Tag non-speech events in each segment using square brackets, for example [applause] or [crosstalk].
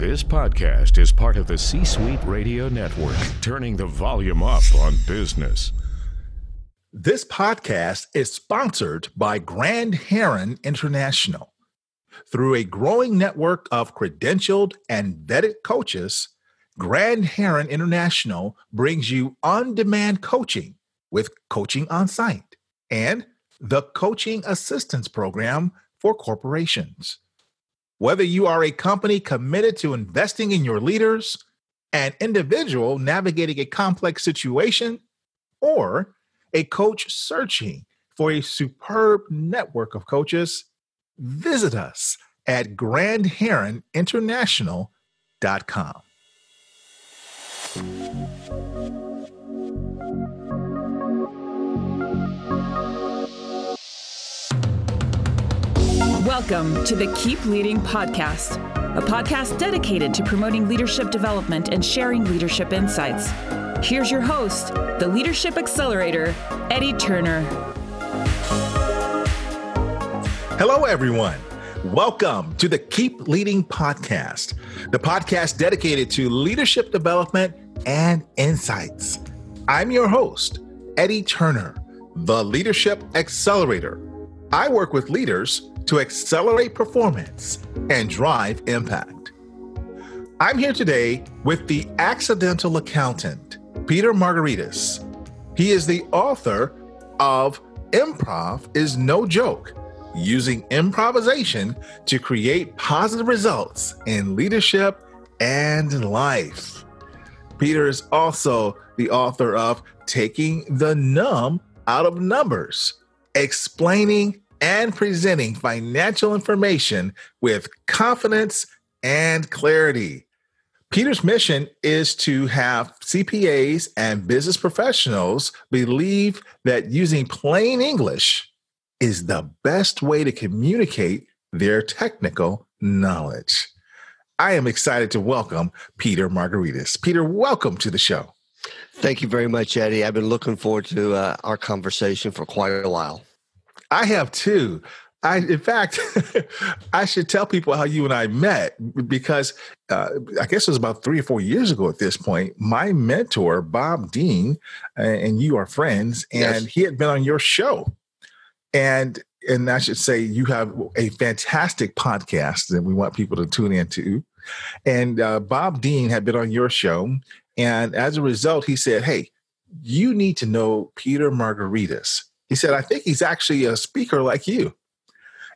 This podcast is part of the C Suite Radio Network, turning the volume up on business. This podcast is sponsored by Grand Heron International. Through a growing network of credentialed and vetted coaches, Grand Heron International brings you on demand coaching with coaching on site and the Coaching Assistance Program for corporations. Whether you are a company committed to investing in your leaders, an individual navigating a complex situation, or a coach searching for a superb network of coaches, visit us at grandheroninternational.com. Welcome to the Keep Leading Podcast, a podcast dedicated to promoting leadership development and sharing leadership insights. Here's your host, the Leadership Accelerator, Eddie Turner. Hello, everyone. Welcome to the Keep Leading Podcast, the podcast dedicated to leadership development and insights. I'm your host, Eddie Turner, the Leadership Accelerator. I work with leaders to accelerate performance and drive impact. I'm here today with the accidental accountant, Peter Margaritis. He is the author of Improv is No Joke Using Improvisation to Create Positive Results in Leadership and Life. Peter is also the author of Taking the Numb Out of Numbers, explaining and presenting financial information with confidence and clarity. Peter's mission is to have CPAs and business professionals believe that using plain English is the best way to communicate their technical knowledge. I am excited to welcome Peter Margaritis. Peter, welcome to the show. Thank you very much, Eddie. I've been looking forward to uh, our conversation for quite a while. I have too. I, in fact, [laughs] I should tell people how you and I met because uh, I guess it was about three or four years ago at this point. My mentor, Bob Dean, and you are friends, and yes. he had been on your show. And and I should say you have a fantastic podcast that we want people to tune into. And uh, Bob Dean had been on your show, and as a result, he said, "Hey, you need to know Peter Margaritis." He said, I think he's actually a speaker like you.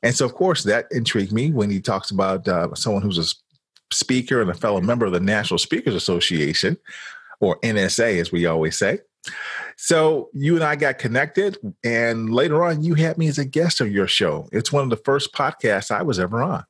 And so, of course, that intrigued me when he talks about uh, someone who's a speaker and a fellow member of the National Speakers Association, or NSA, as we always say. So you and I got connected, and later on, you had me as a guest on your show. It's one of the first podcasts I was ever on.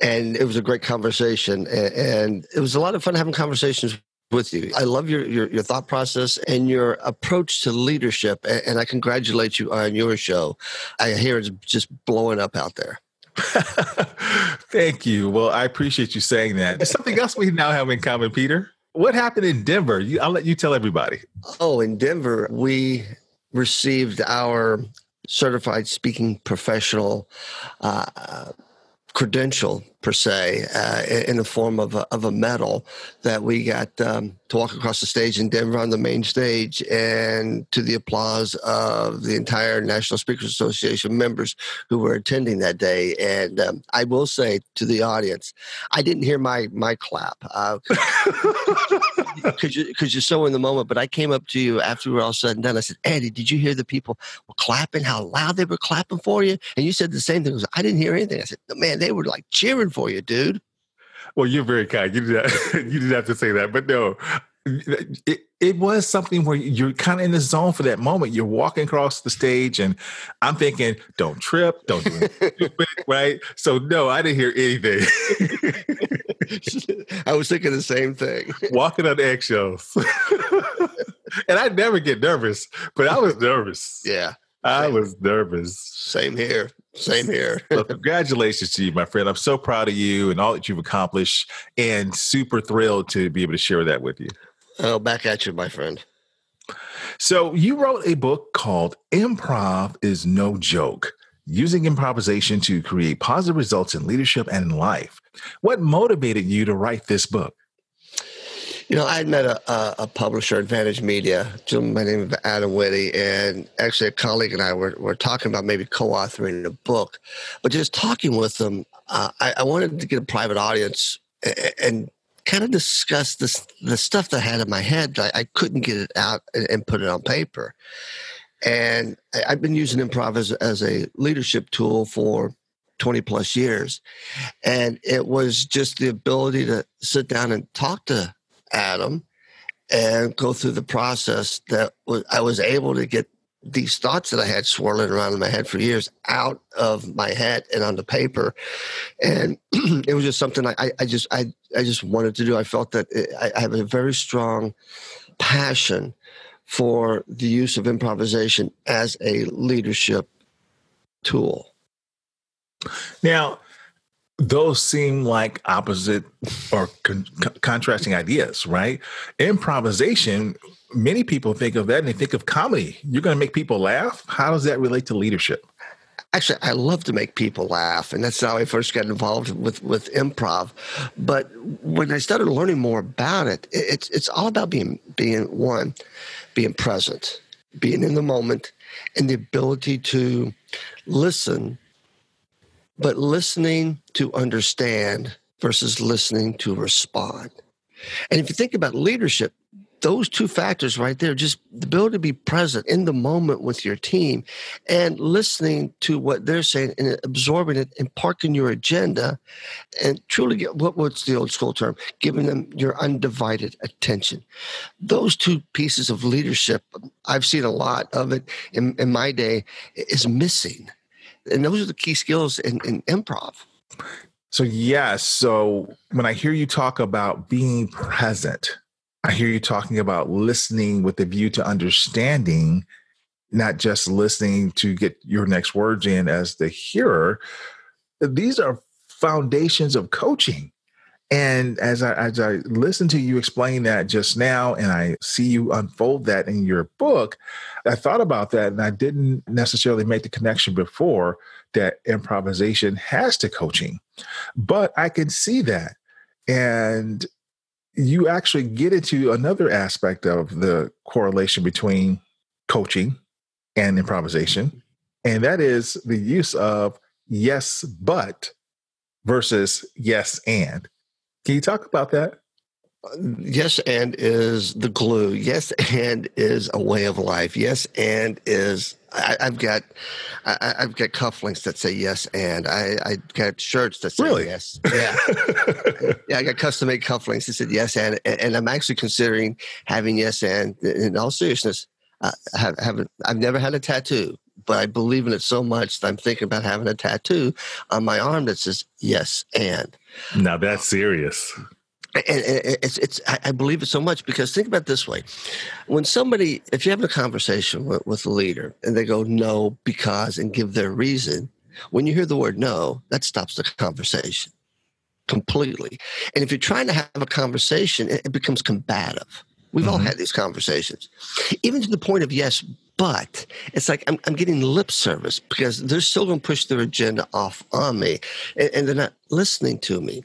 And it was a great conversation. And it was a lot of fun having conversations with you. I love your, your, your thought process and your approach to leadership, and, I congratulate you on your show. I hear it's just blowing up out there. [laughs] Thank you. Well, I appreciate you saying that. There's something else we now have in common, Peter. What happened in Denver? You, I'll let you tell everybody. Oh, in Denver, we received our certified speaking professional uh, credential per se uh, in the form of a, of a medal that we got um, to walk across the stage in Denver on the main stage and to the applause of the entire National Speakers Association members who were attending that day. And um, I will say to the audience, I didn't hear my my clap because uh, you, you're so in the moment. But I came up to you after we were all said and done. I said, Eddie, did you hear the people were clapping? How loud they were clapping for you? And you said the same thing. I, I didn't hear anything. I said, man, they were like cheering for you, dude. Well, you're very kind. You did [laughs] you didn't have to say that, but no, it, it was something where you're kind of in the zone for that moment. You're walking across the stage, and I'm thinking, "Don't trip, don't do anything [laughs] right?" So, no, I didn't hear anything. [laughs] I was thinking the same thing. Walking on eggshells, and I never get nervous, but I was nervous. Yeah, I was nervous. Same here. Same here. [laughs] congratulations to you, my friend. I'm so proud of you and all that you've accomplished, and super thrilled to be able to share that with you. Oh, back at you, my friend. So, you wrote a book called Improv is No Joke Using Improvisation to Create Positive Results in Leadership and in Life. What motivated you to write this book? You know, I met a, a, a publisher, Advantage Media, my name is Adam Witty, and actually a colleague and I were, were talking about maybe co-authoring a book. But just talking with them, uh, I, I, wanted to get a private audience and, and kind of discuss this, the stuff that I had in my head. I, I couldn't get it out and, and, put it on paper. And I, I've been using improv as, as a leadership tool for 20 plus years. And it was just the ability to sit down and talk to Adam and go through the process that I was able to get these thoughts that I had swirling around in my head for years out of my head and onto paper. And [clears throat] it was just something I, I just, I, I just wanted to do. I felt that eh, it, I have a very strong passion for the use of improvisation as a leadership tool. Now, those seem like opposite or con- contrasting ideas, right? Improvisation, many people think of that and they think of comedy. You're going to make people laugh. How does that relate to leadership? Actually, I love to make people laugh, and that's how I first got involved with with improv. But when I started learning more about it, it's it's all about being being one, being present, being in the moment, and the ability to listen but listening to understand versus listening to respond. And if you think about leadership, those two factors right there, just the ability to be present in the moment with your team and listening to what they're saying and absorbing it and parking your agenda and truly get what, what's the old school term, giving them your undivided attention. Those two pieces of leadership, I've seen a lot of it in, in my day, is missing and those are the key skills in, in improv. So yes, so when I hear you talk about being present, I hear you talking about listening with a view to understanding, not just listening to get your next words in as the hearer. These are foundations of coaching. And as I as I listen to you explain that just now, and I see you unfold that in your book, I thought about that, and I didn't necessarily make the connection before that improvisation has to coaching, but I can see that, and you actually get into another aspect of the correlation between coaching and improvisation, and that is the use of yes, but versus yes, and can you talk about that? Yes, and is the glue. Yes, and is a way of life. Yes, and is I, have got I, have got cufflinks that say yes, and I I got shirts that say really? yes. Yeah, [laughs] yeah. I got custom made cufflinks that said yes, and and I'm actually considering having yes, and in all seriousness, I have haven't I've never had a tattoo, but I believe in it so much that I'm thinking about having a tattoo on my arm that says yes and. Now that's serious. And it's, it's, I believe it so much because think about this way. When somebody, if you're having a conversation with, with a leader and they go no because and give their reason, when you hear the word no, that stops the conversation completely. And if you're trying to have a conversation, it, becomes combative. We've mm-hmm. all had these conversations, even to the point of yes, but it's like I'm, I'm getting lip service because they're still going to push their agenda off on me and, and, they're not listening to me.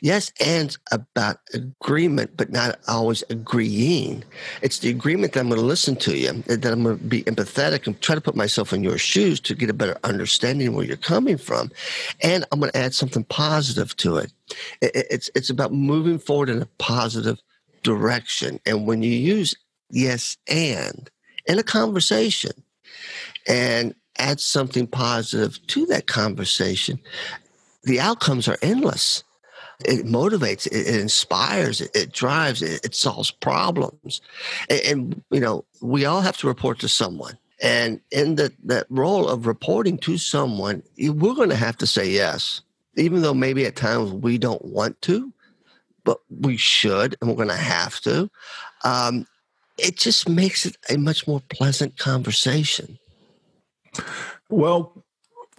Yes, and about agreement, but not always agreeing. It's the agreement that I'm going to listen to you, that I'm going to be empathetic and try to put myself in your shoes to get a better understanding where you're coming from. And I'm going to add something positive to it. it it's, it's about moving forward in a positive direction. And when you use yes and in a conversation and add something positive to that conversation, the outcomes are endless. It motivates, it, inspires, it, it drives, it, it, solves problems. And, and, you know, we all have to report to someone. And in the, that role of reporting to someone, we're going to have to say yes, even though maybe at times we don't want to but we should, and we're going to have to. Um, it just makes it a much more pleasant conversation. Well,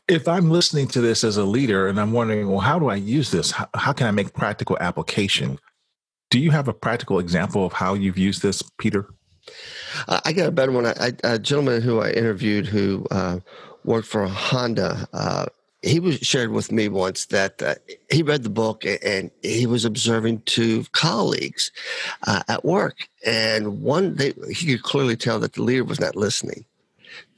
if I'm listening to this as a leader and I'm wondering, well, how do I use this? How, how can I make practical application? Do you have a practical example of how you've used this, Peter? Uh, I got a better one. I, a gentleman who I interviewed who uh, worked for Honda uh, he was shared with me once that uh, he read the book and he was observing two colleagues uh, at work, and one they, he could clearly tell that the leader was not listening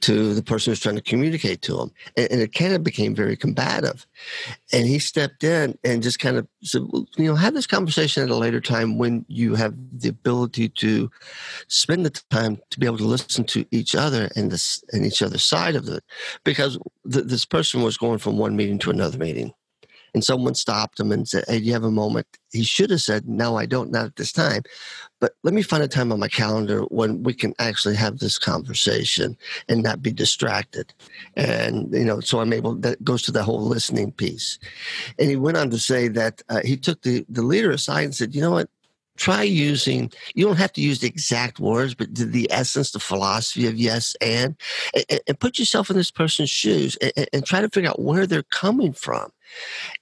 to the person who's trying to communicate to him. And, and, it kind of became very combative. And he stepped in and just kind of said, well, you know, have this conversation at a later time when you have the ability to spend the time to be able to listen to each other and this and each other's side of it. Because th- this person was going from one meeting to another meeting and someone stopped him and said, Hey, do you have a moment? He should have said, No, I don't, not at this time. But let me find a time on my calendar when we can actually have this conversation and not be distracted. And, you know, so I'm able, that goes to the whole listening piece. And he went on to say that uh, he took the, the leader aside and said, You know what? Try using you don't have to use the exact words but the, the essence the philosophy of yes and, and, and put yourself in this person's shoes and, and, try to figure out where they're coming from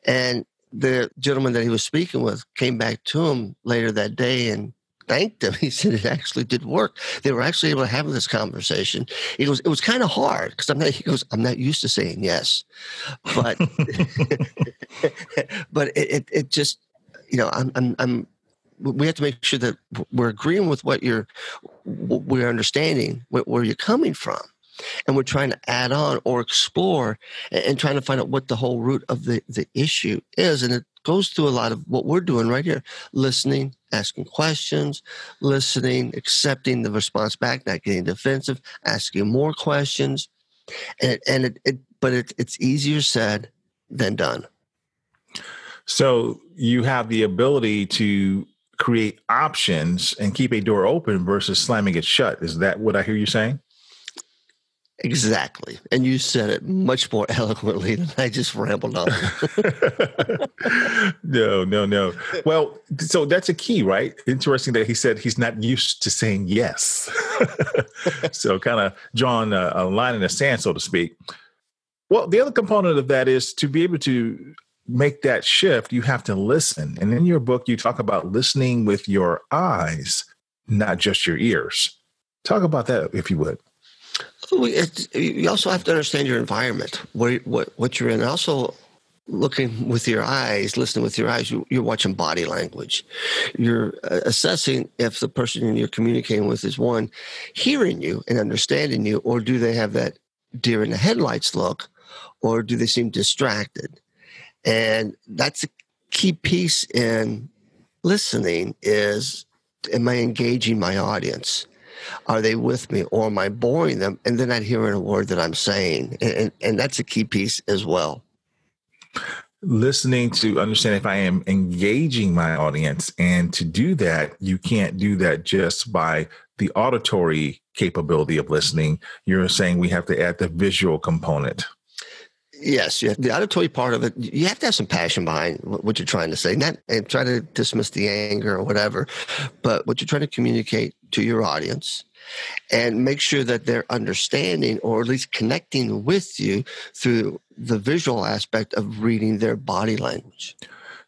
and the gentleman that he was speaking with came back to him later that day and thanked him. [laughs] He said it actually did work. They were actually able to have this conversation. He goes, it was kind of hard because I'm not. He goes, I'm not used to saying yes, but [laughs] [laughs] but it, it, it just you know I'm I'm I'm we have to make sure that we're agreeing with what you're we're understanding where you're coming from and we're trying to add on or explore and, trying to find out what the whole root of the, the issue is. And it goes through a lot of what we're doing right here listening, asking questions, listening, accepting the response back, not getting defensive, asking more questions. And, and it, it but it, it's easier said than done. So you have the ability to create options and keep a door open versus slamming it shut. Is that what I hear you saying? Exactly. And you said it much more [laughs] eloquently than I just rambled on. [laughs] no, no, no. Well, so that's a key, right? Interesting that he said he's not used to saying yes. [laughs] so kind of drawing a, a line in the sand, so to speak. Well, the other component of that is to be able to make that shift, you have to listen. And in your book, you talk about listening with your eyes, not just your ears. Talk about that, if you would you also have to understand your environment, where what what you're in. Also, looking with your eyes, listening with your eyes. You, are watching body language. You're uh, assessing if the person you're communicating with is one hearing you and understanding you, or do they have that deer in the headlights look, or do they seem distracted? And that's a key piece in listening. Is am I engaging my audience? Are they with me or am I boring them? And then not hearing a word that I'm saying. And, and, and that's a key piece as well. Listening to understand if I am engaging my audience. And to do that, you can't do that just by the auditory capability of listening. You're saying we have to add the visual component. Yes, you have, the auditory part of it. You have to have some passion behind what you're trying to say, not and try to dismiss the anger or whatever, but what you're trying to communicate to your audience, and make sure that they're understanding or at least connecting with you through the visual aspect of reading their body language.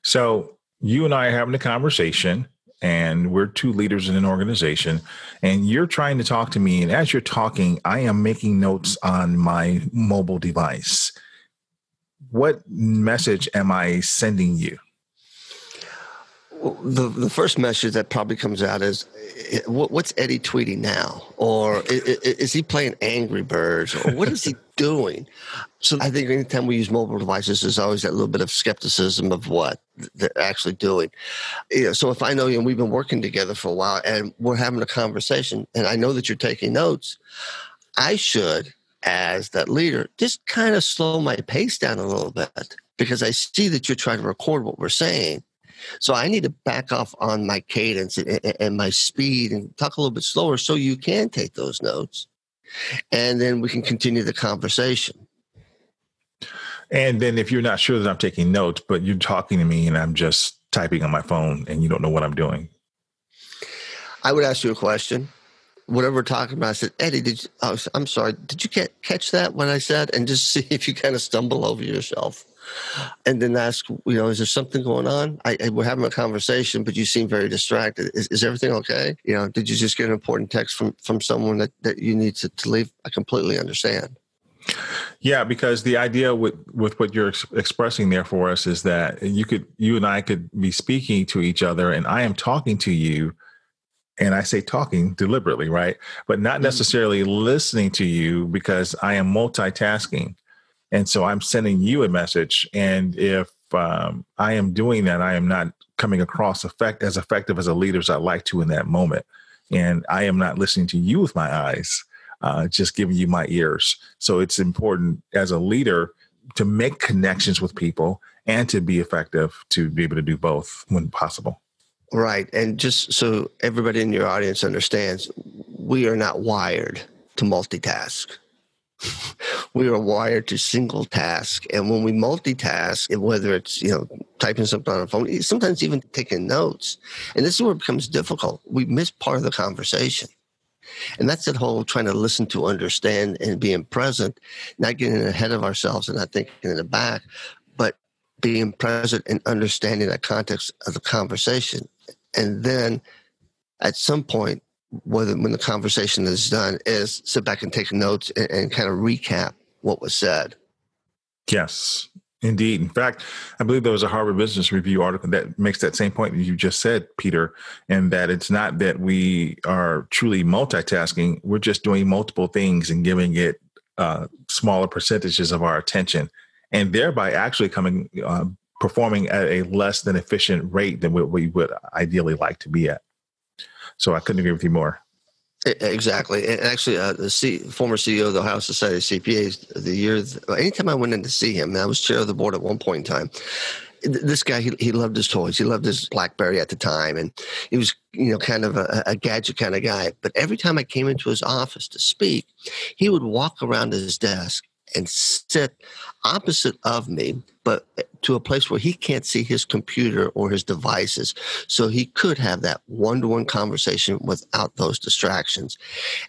So you and I are having a conversation, and we're two leaders in an organization, and you're trying to talk to me, and as you're talking, I am making notes on my mobile device what message am I sending you? the the first message that probably comes out is eh, what's Eddie tweeting now? Or is, he playing Angry Birds? Or what is he [laughs] doing? So I think anytime we use mobile devices there's always that little bit of skepticism of what they're actually doing. You know, so if I know you and we've been working together for a while and we're having a conversation and I know that you're taking notes I should as that leader, just kind of slow my pace down a little bit because I see that you're trying to record what we're saying. So I need to back off on my cadence and, and, my speed and talk a little bit slower so you can take those notes. And then we can continue the conversation. And then if you're not sure that I'm taking notes, but you're talking to me and I'm just typing on my phone and you don't know what I'm doing. I would ask you a question whatever we're talking about, I said, Eddie, did you, oh, I'm sorry, did you catch that when I said, and just [laughs] see if you kind of stumble over yourself. And then ask, you know, is there something going on? I, I we're having a conversation, but you seem very distracted. Is, is everything okay? You know, did you just get an important text from from someone that, that you need to, to leave? I completely understand. Yeah, because the idea with with what you're ex- expressing there for us is that you could you and I could be speaking to each other, and I am talking to you, and I say talking deliberately, right? But not mm-hmm. necessarily listening to you because I am multitasking, and so I'm sending you a message, and if um, I am doing that, I am not coming across effect as effective as a leader as I like to in that moment, and I am not listening to you with my eyes uh, just giving you my ears. So it's important as a leader to make connections with people and to be effective to be able to do both when possible. Right. And just so everybody in your audience understands, we are not wired to multitask. [laughs] we are wired to single task. And when we multitask, whether it's, you know, typing something on a phone, sometimes even taking notes, and this is where it becomes difficult. We miss part of the conversation. And that's that whole trying to listen to understand and being present, not getting ahead of ourselves and not thinking in the back, but being present and understanding the context of the conversation. And then at some point, when the conversation is done, is sit back and take notes and, and kind of recap what was said. Yes. Indeed. In fact, I believe there was a Harvard Business Review article that makes that same point that you just said, Peter, and that it's not that we are truly multitasking. We're just doing multiple things and giving it uh, smaller percentages of our attention, and thereby actually coming uh, performing at a less than efficient rate than what we would ideally like to be at. So I couldn't agree with you more. Exactly, and actually, uh, the C, former CEO of the Ohio Society of CPAs, the year anytime I went in to see him, I was chair of the board at one point in time. This guy, he, he loved his toys. He loved his BlackBerry at the time, and he was, you know, kind of a, a gadget kind of guy. But every time I came into his office to speak, he would walk around his desk and sit opposite of me, but to a place where he can't see his computer or his devices. So he could have that one to one conversation without those distractions.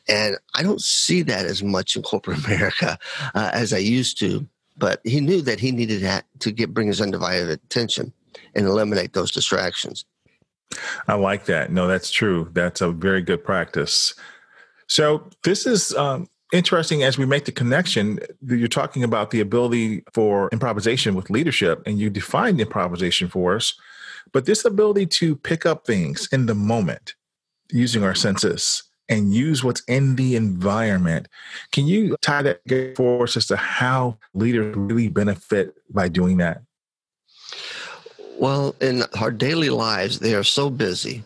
And I don't see that as much in corporate [laughs] America uh, as I used to. But he knew that he needed that to get bring his undivided attention and eliminate those distractions. I like that. No, that's true. That's a very good practice. So this is um, interesting as we make the connection. You're talking about the ability for improvisation with leadership, and you defined improvisation for us. But this ability to pick up things in the moment using our senses and use what's in the environment. Can you tie that for us as to how leaders really benefit by doing that? Well, in our daily lives, they are so busy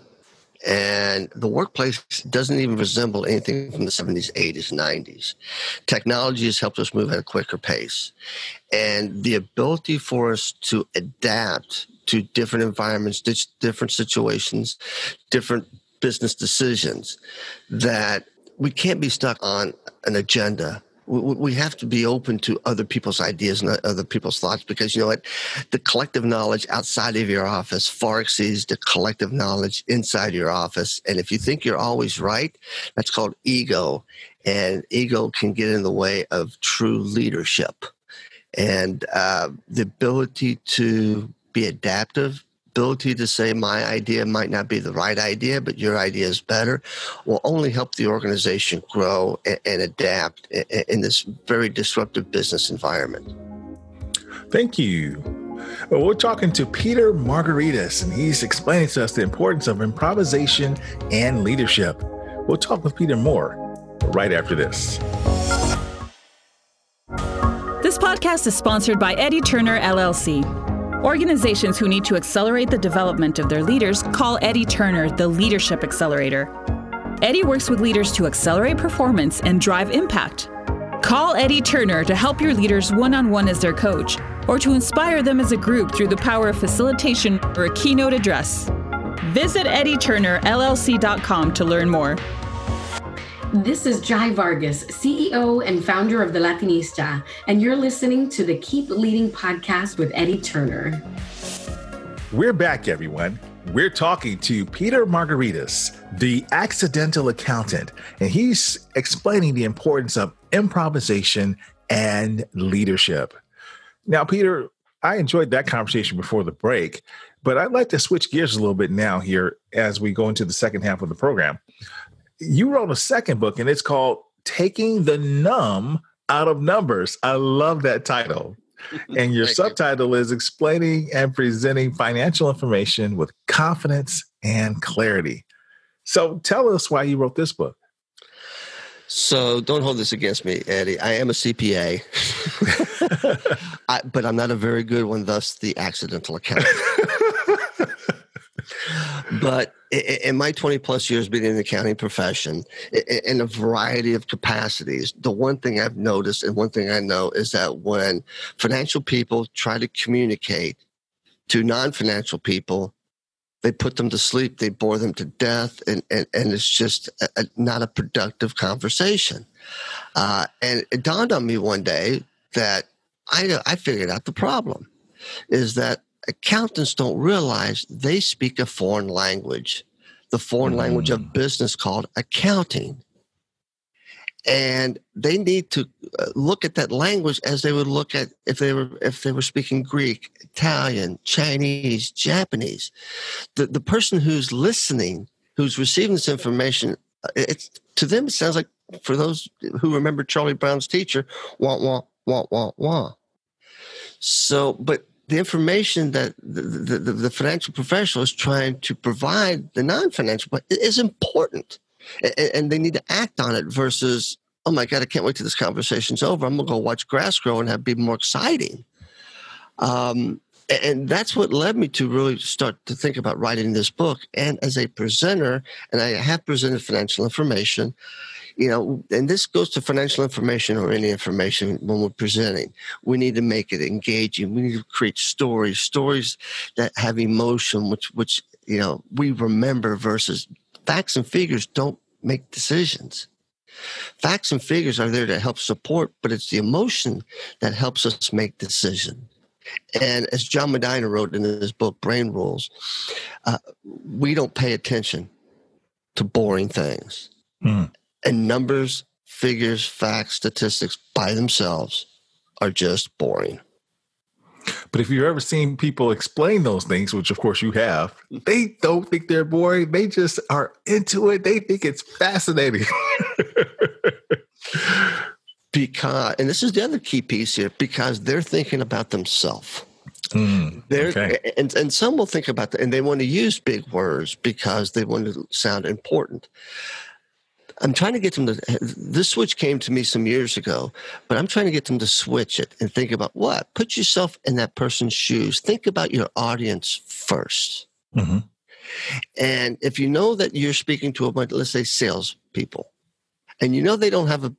and the workplace doesn't even resemble anything from the 70s, 80s, 90s. Technology has helped us move at a quicker pace. And the ability for us to adapt to different environments, different situations, different business decisions, that we can't be stuck on an agenda we have to be open to other people's ideas and other people's thoughts because you know what? The collective knowledge outside of your office far exceeds the collective knowledge inside your office. And if you think you're always right that's called ego. And ego can get in the way of true leadership. And uh, the ability to be adaptive ability to say my idea might not be the right idea, but your idea is better, will only help the organization grow and, and adapt in, in this very disruptive business environment. Thank you. Well, we're talking to Peter Margaritis, and he's explaining to us the importance of improvisation and leadership. We'll talk with Peter more right after this. This podcast is sponsored by Eddie Turner LLC. Organizations who need to accelerate the development of their leaders call Eddie Turner the Leadership Accelerator. Eddie works with leaders to accelerate performance and drive impact. Call Eddie Turner to help your leaders one on one as their coach, or to inspire them as a group through the power of facilitation or a keynote address. Visit EddieTurnerLLC.com to learn more. This is Jai Vargas, CEO and founder of The Latinista, and you're listening to the Keep Leading podcast with Eddie Turner. We're back, everyone. We're talking to Peter Margaritis, the accidental accountant, and he's explaining the importance of improvisation and leadership. Now, Peter, I enjoyed that conversation before the break, but I'd like to switch gears a little bit now here as we go into the second half of the program you wrote a second book and it's called Taking the Numb out of numbers. I love that title. [laughs] And your subtitle you. is explaining and presenting financial information with confidence and clarity. So tell us why you wrote this book. So don't hold this against me, Eddie. I am a CPA, [laughs] [laughs] I, but I'm not a very good one, thus the accidental account. But in my 20 plus years being in the accounting profession in a variety of capacities the one thing i've noticed and one thing i know is that when financial people try to communicate to non-financial people they put them to sleep, they bore them to death, and, and, and it's just a, a, not a productive conversation. Uh, and it dawned on me one day that I, I figured out the problem is that accountants don't realize they speak a foreign language, the foreign mm. language of business called accounting. And they need to uh, look at that language as they would look at if they were if they were speaking greek italian chinese japanese. The, the person who's listening who's receiving this information uh, it's to them it sounds like for those who remember charlie brown's teacher wah wah wah wah wah. So but the information that the, the, the financial professional is trying to provide the non-financial is important. And they need to act on it versus oh my god i can't wait till this conversation's over. I'm gonna go watch grass grow and have be more exciting. Um, and that's what led me to really start to think about writing this book and as a presenter and i have presented financial information you know and this goes to financial information or any information when we're presenting we need to make it engaging we need to create stories stories that have emotion which which you know we remember versus facts and figures don't make decisions. Facts and figures are there to help support, but it's the emotion that helps us make decisions. And as John Medina wrote in his book, Brain Rules, uh, we don't pay attention to boring things. Mm. And numbers, figures, facts, statistics by themselves are just boring. But if you've ever seen people explain those things, which of course you have, they don't think they're boring. They just are into it. They think it's fascinating. [laughs] because, and this is the other key piece here, because they're thinking about themselves. Mm, they're, okay. and, and some will think about that and they want to use big words because they want to sound important. I'm trying to get them to this switch came to me some years ago, but I'm trying to get them to switch it and think about what? Put yourself in that person's shoes. Think about your audience 1st mm-hmm. And if you know that you're speaking to a bunch, let's say sales people and you know they don't have a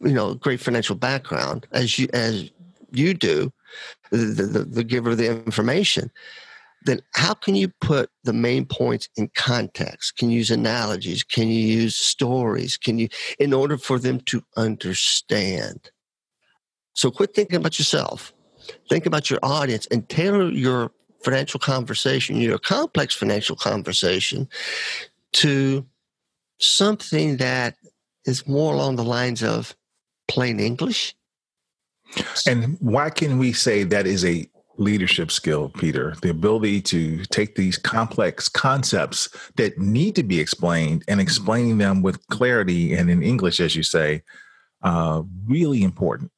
you know great financial background as you as you do, the, the, the giver of the information, then how can you put the main points in context? Can you use analogies? Can you use stories? Can you, in order for them to understand? So quit thinking about yourself. Think about your audience and tailor your financial conversation, your complex financial conversation to something that is more along the lines of plain English. And why can we say that is a leadership skill, Peter, the ability to take these complex concepts that need to be explained and explaining them with clarity and in English, as you say, uh, really important.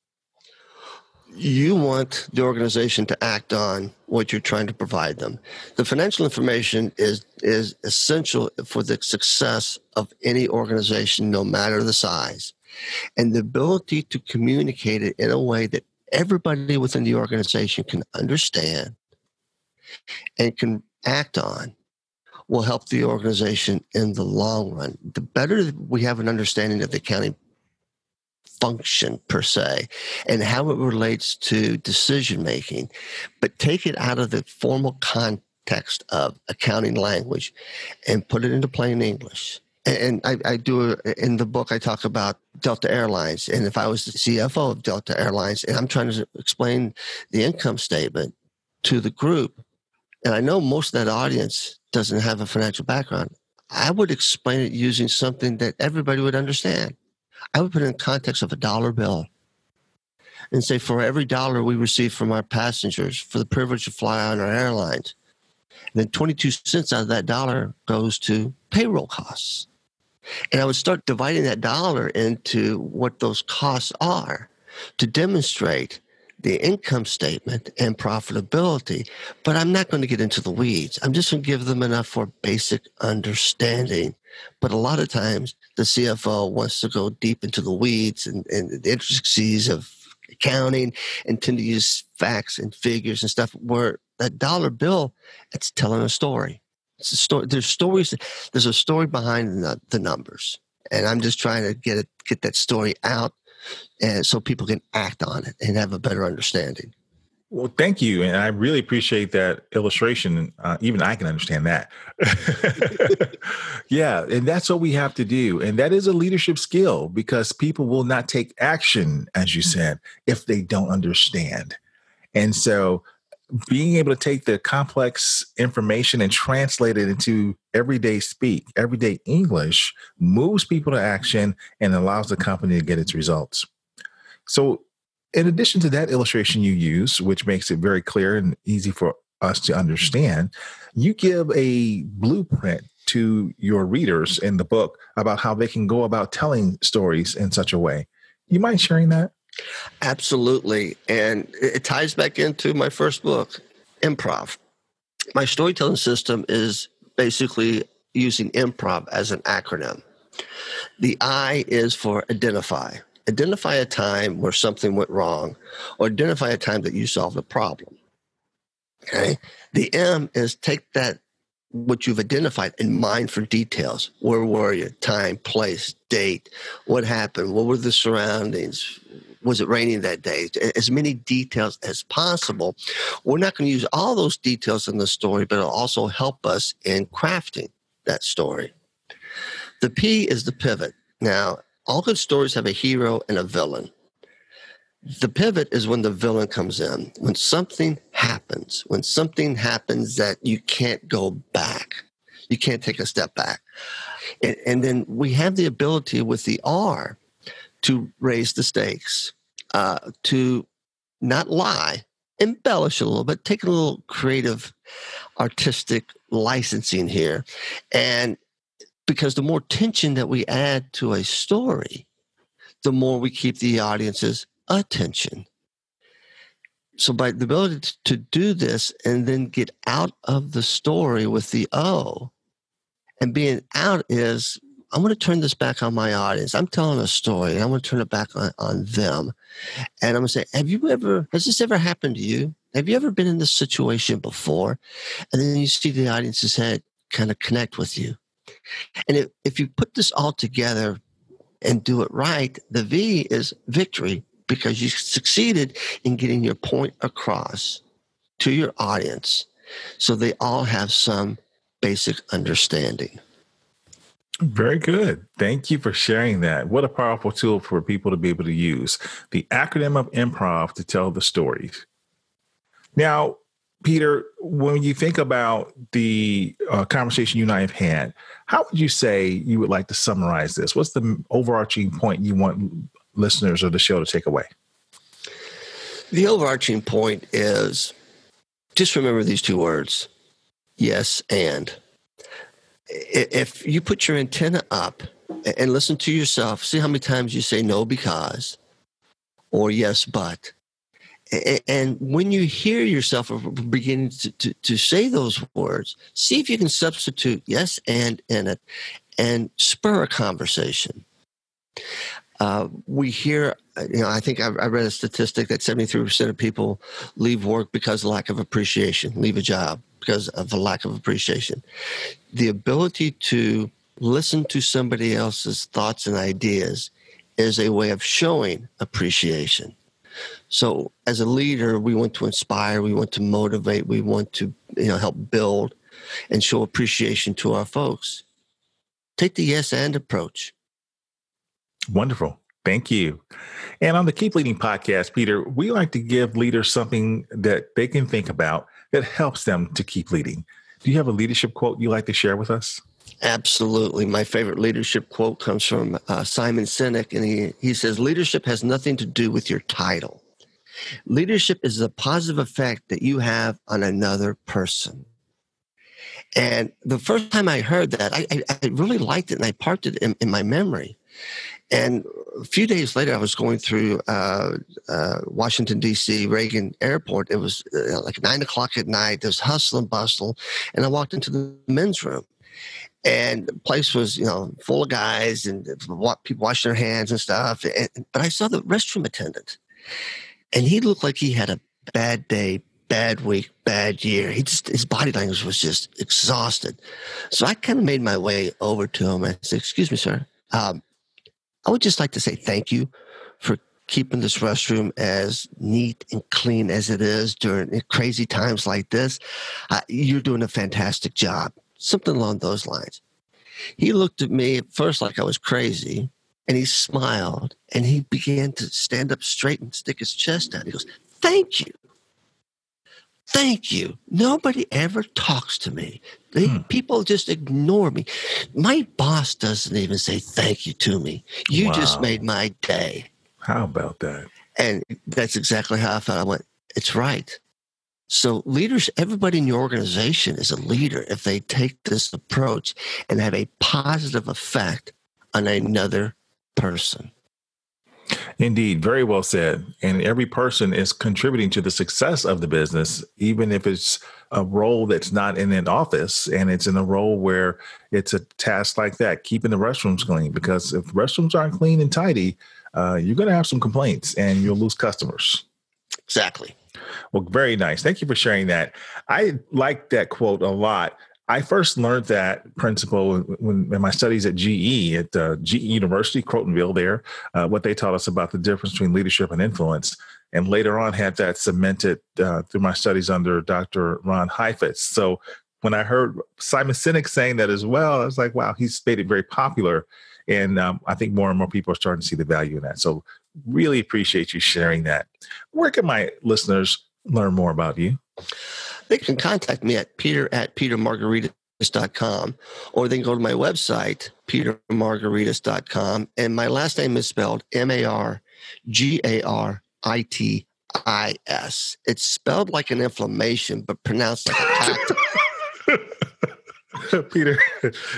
You want the organization to act on what you're trying to provide them. The financial information is is essential for the success of any organization, no matter the size. And the ability to communicate it in a way that everybody within the organization can understand and can act on will help the organization in the long run. The better we have an understanding of the accounting function per se and how it relates to decision making, but take it out of the formal context of accounting language and put it into plain English and I, I, do in the book i talk about delta airlines and if i was the cfo of delta airlines and i'm trying to explain the income statement to the group and i know most of that audience doesn't have a financial background i would explain it using something that everybody would understand. I would put it in the context of a dollar bill and say for every dollar we receive from our passengers for the privilege to fly on our airlines then 22 cents out of that dollar goes to payroll costs and I would start dividing that dollar into what those costs are. to demonstrate the income statement and profitability, but I'm not going to get into the weeds. I'm just going to give them enough for basic understanding. But a lot of times the CFO wants to go deep into the weeds and, and the intricacies of accounting and tend to use facts and figures and stuff where that dollar bill, it's telling a story. There's stories. There's a story behind the, the numbers, and I'm just trying to get it, get that story out and so people can act on it and have a better understanding. Well, thank you, and I really appreciate that illustration. Uh, even I can understand that. [laughs] yeah, and that's what we have to do, and that is a leadership skill because people will not take action, as you said, if they don't understand. And so, being able to take the complex information and translate it into everyday speak, everyday English, moves people to action and allows the company to get its results. So, in addition to that illustration you use, which makes it very clear and easy for us to understand, you give a blueprint to your readers in the book about how they can go about telling stories in such a way. You mind sharing that? Absolutely. And it ties back into my first book, Improv. My storytelling system is basically using improv as an acronym. The I is for identify. Identify a time where something went wrong, or identify a time that you solved a problem. Okay. The M is take that what you've identified and mind for details. Where were you? Time, place, date, what happened, what were the surroundings, was it raining that day? As many details as possible. We're not going to use all those details in the story, but it'll also help us in crafting that story. The P is the pivot. Now, all good stories have a hero and a villain. The pivot is when the villain comes in, when something happens, when something happens that you can't go back. You can't take a step back. And, and then we have the ability with the R to raise the stakes, uh, to not lie, embellish a little bit, take a little creative, artistic licensing here. And because the more tension that we add to a story, the more we keep the audience's attention. So, by the ability to do this and then get out of the story with the O, and being out is I'm going to turn this back on my audience. I'm telling a story. I'm going to turn it back on, on them. And I'm going to say, have you ever, has this ever happened to you? Have you ever been in this situation before? And then you see the audience's head kind of connect with you. And if, if you put this all together and do it right, the V is victory because you succeeded in getting your point across to your audience. So they all have some basic understanding. Very good. Thank you for sharing that. What a powerful tool for people to be able to use. The acronym of improv to tell the stories. Now, Peter, when you think about the uh, conversation you and I have had, how would you say you would like to summarize this? What's the overarching point you want listeners of the show to take away? The overarching point is just remember these two words yes and if you put your antenna up and listen to yourself, see how many times you say no because or yes but. And when you hear yourself beginning to, to, to say those words, see if you can substitute yes and in it and spur a conversation. Uh, we hear, you know, I think I, I, read a statistic that 73% of people leave work because of lack of appreciation, leave a job because of a lack of appreciation. The ability to listen to somebody else's thoughts and ideas is a way of showing appreciation. So, as a leader, we want to inspire, we want to motivate, we want to you know help build and show appreciation to our folks. Take the yes and approach. Wonderful. Thank you. And on the Keep Leading podcast, Peter, we like to give leaders something that they can think about that helps them to keep leading. Do you have a leadership quote you like to share with us? Absolutely. My favorite leadership quote comes from uh, Simon Sinek, and he, he says, Leadership has nothing to do with your title. Leadership is the positive effect that you have on another person. And the first time I heard that, I, I, I really liked it and I parked it in, in my memory And a few days later, I was going through uh, uh, Washington, D.C., Reagan Airport. It was uh, like nine o'clock at night. There's hustle and bustle. And I walked into the men's room. And the place was, you know, full of guys and people washing their hands and stuff. And, but I saw the restroom attendant. And he looked like he had a bad day, bad week, bad year. He just his body language was just exhausted. So I kind of made my way over to him and said, "Excuse me, sir. Um, I would just like to say thank you for keeping this restroom as neat and clean as it is during crazy times like this. Uh, you're doing a fantastic job. Something along those lines." He looked at me at first like I was crazy, and he smiled and he began to stand up straight and stick his chest out. He goes, Thank you. Thank you. Nobody ever talks to me. They, hmm. People just ignore me. My boss doesn't even say thank you to me. You wow. just made my day. How about that? And that's exactly how I felt. I went, it's right. So leaders, everybody in your organization is a leader if they take this approach and have a positive effect on another person. Indeed, very well said. And every person is contributing to the success of the business, even if it's a role that's not in an office and it's in a role where it's a task like that, keeping the restrooms clean. Because if restrooms aren't clean and tidy, uh, you're going to have some complaints and you'll lose customers. Exactly. Well, very nice. Thank you for sharing that. I like that quote a lot I first learned that principle when in my studies at GE at uh, GE University, Crotonville. There, uh, what they taught us about the difference between leadership and influence, and later on had that cemented uh, through my studies under Dr. Ron Heifetz. So when I heard Simon Sinek saying that as well, I was like, wow, he's made it very popular, and um, I think more and more people are starting to see the value in that. So really appreciate you sharing that. Where can my listeners learn more about you? They can contact me at peter at petermargaritis.com or they can go to my website, petermargaritis.com. And my last name is spelled M A R G A R I T I S. It's spelled like an inflammation, but pronounced like a cactus. [laughs] Peter,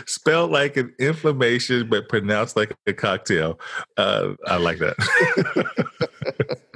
spelled like an inflammation, but pronounced like a cocktail. Uh, I like that. [laughs]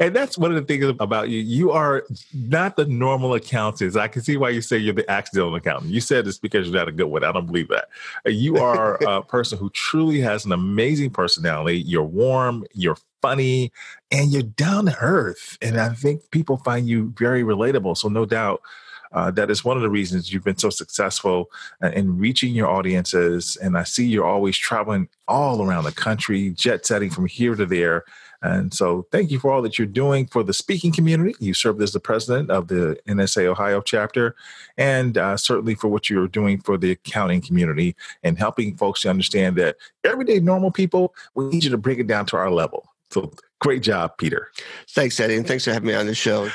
And that's one of the things about you. You are not the normal accountant. I can see why you say you're the accidental accountant. You said this because you're not a good one. I don't believe that. You are a [laughs] person who truly has an amazing personality. You're warm, you're funny, and you're down to earth. And I think people find you very relatable. So, no doubt. Uh, that is one of the reasons you've been so successful uh, in reaching your audiences. And I see you're always traveling all around the country, jet setting from here to there. And so, thank you for all that you're doing for the speaking community. You served as the president of the NSA Ohio chapter, and uh, certainly for what you're doing for the accounting community and helping folks to understand that everyday normal people, we need you to bring it down to our level. So, great job, Peter. Thanks, Eddie, and thanks for having me on the show.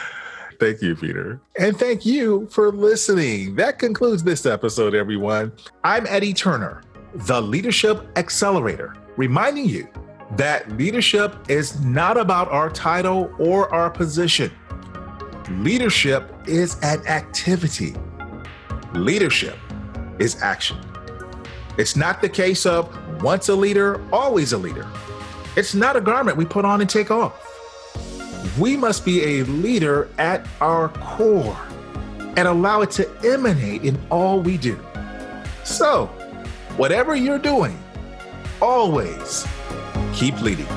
Thank you, Peter. And thank you for listening. That concludes this episode, everyone. I'm Eddie Turner, the Leadership Accelerator, reminding you that leadership is not about our title or our position. Leadership is an activity. Leadership is action. It's not the case of once a leader, always a leader. It's not a garment we put on and take off. We must be a leader at our core and allow it to emanate in all we do. So, whatever you're doing, always keep leading.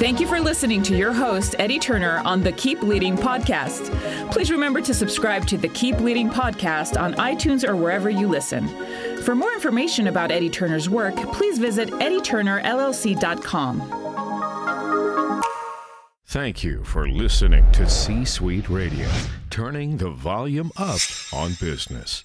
Thank you for listening to your host, Eddie Turner, on the Keep Leading podcast. Please remember to subscribe to the Keep Leading podcast on iTunes or wherever you listen. For more information about Eddie Turner's work, please visit eddieturnerllc.com. Thank you for listening to C Suite Radio, turning the volume up on business.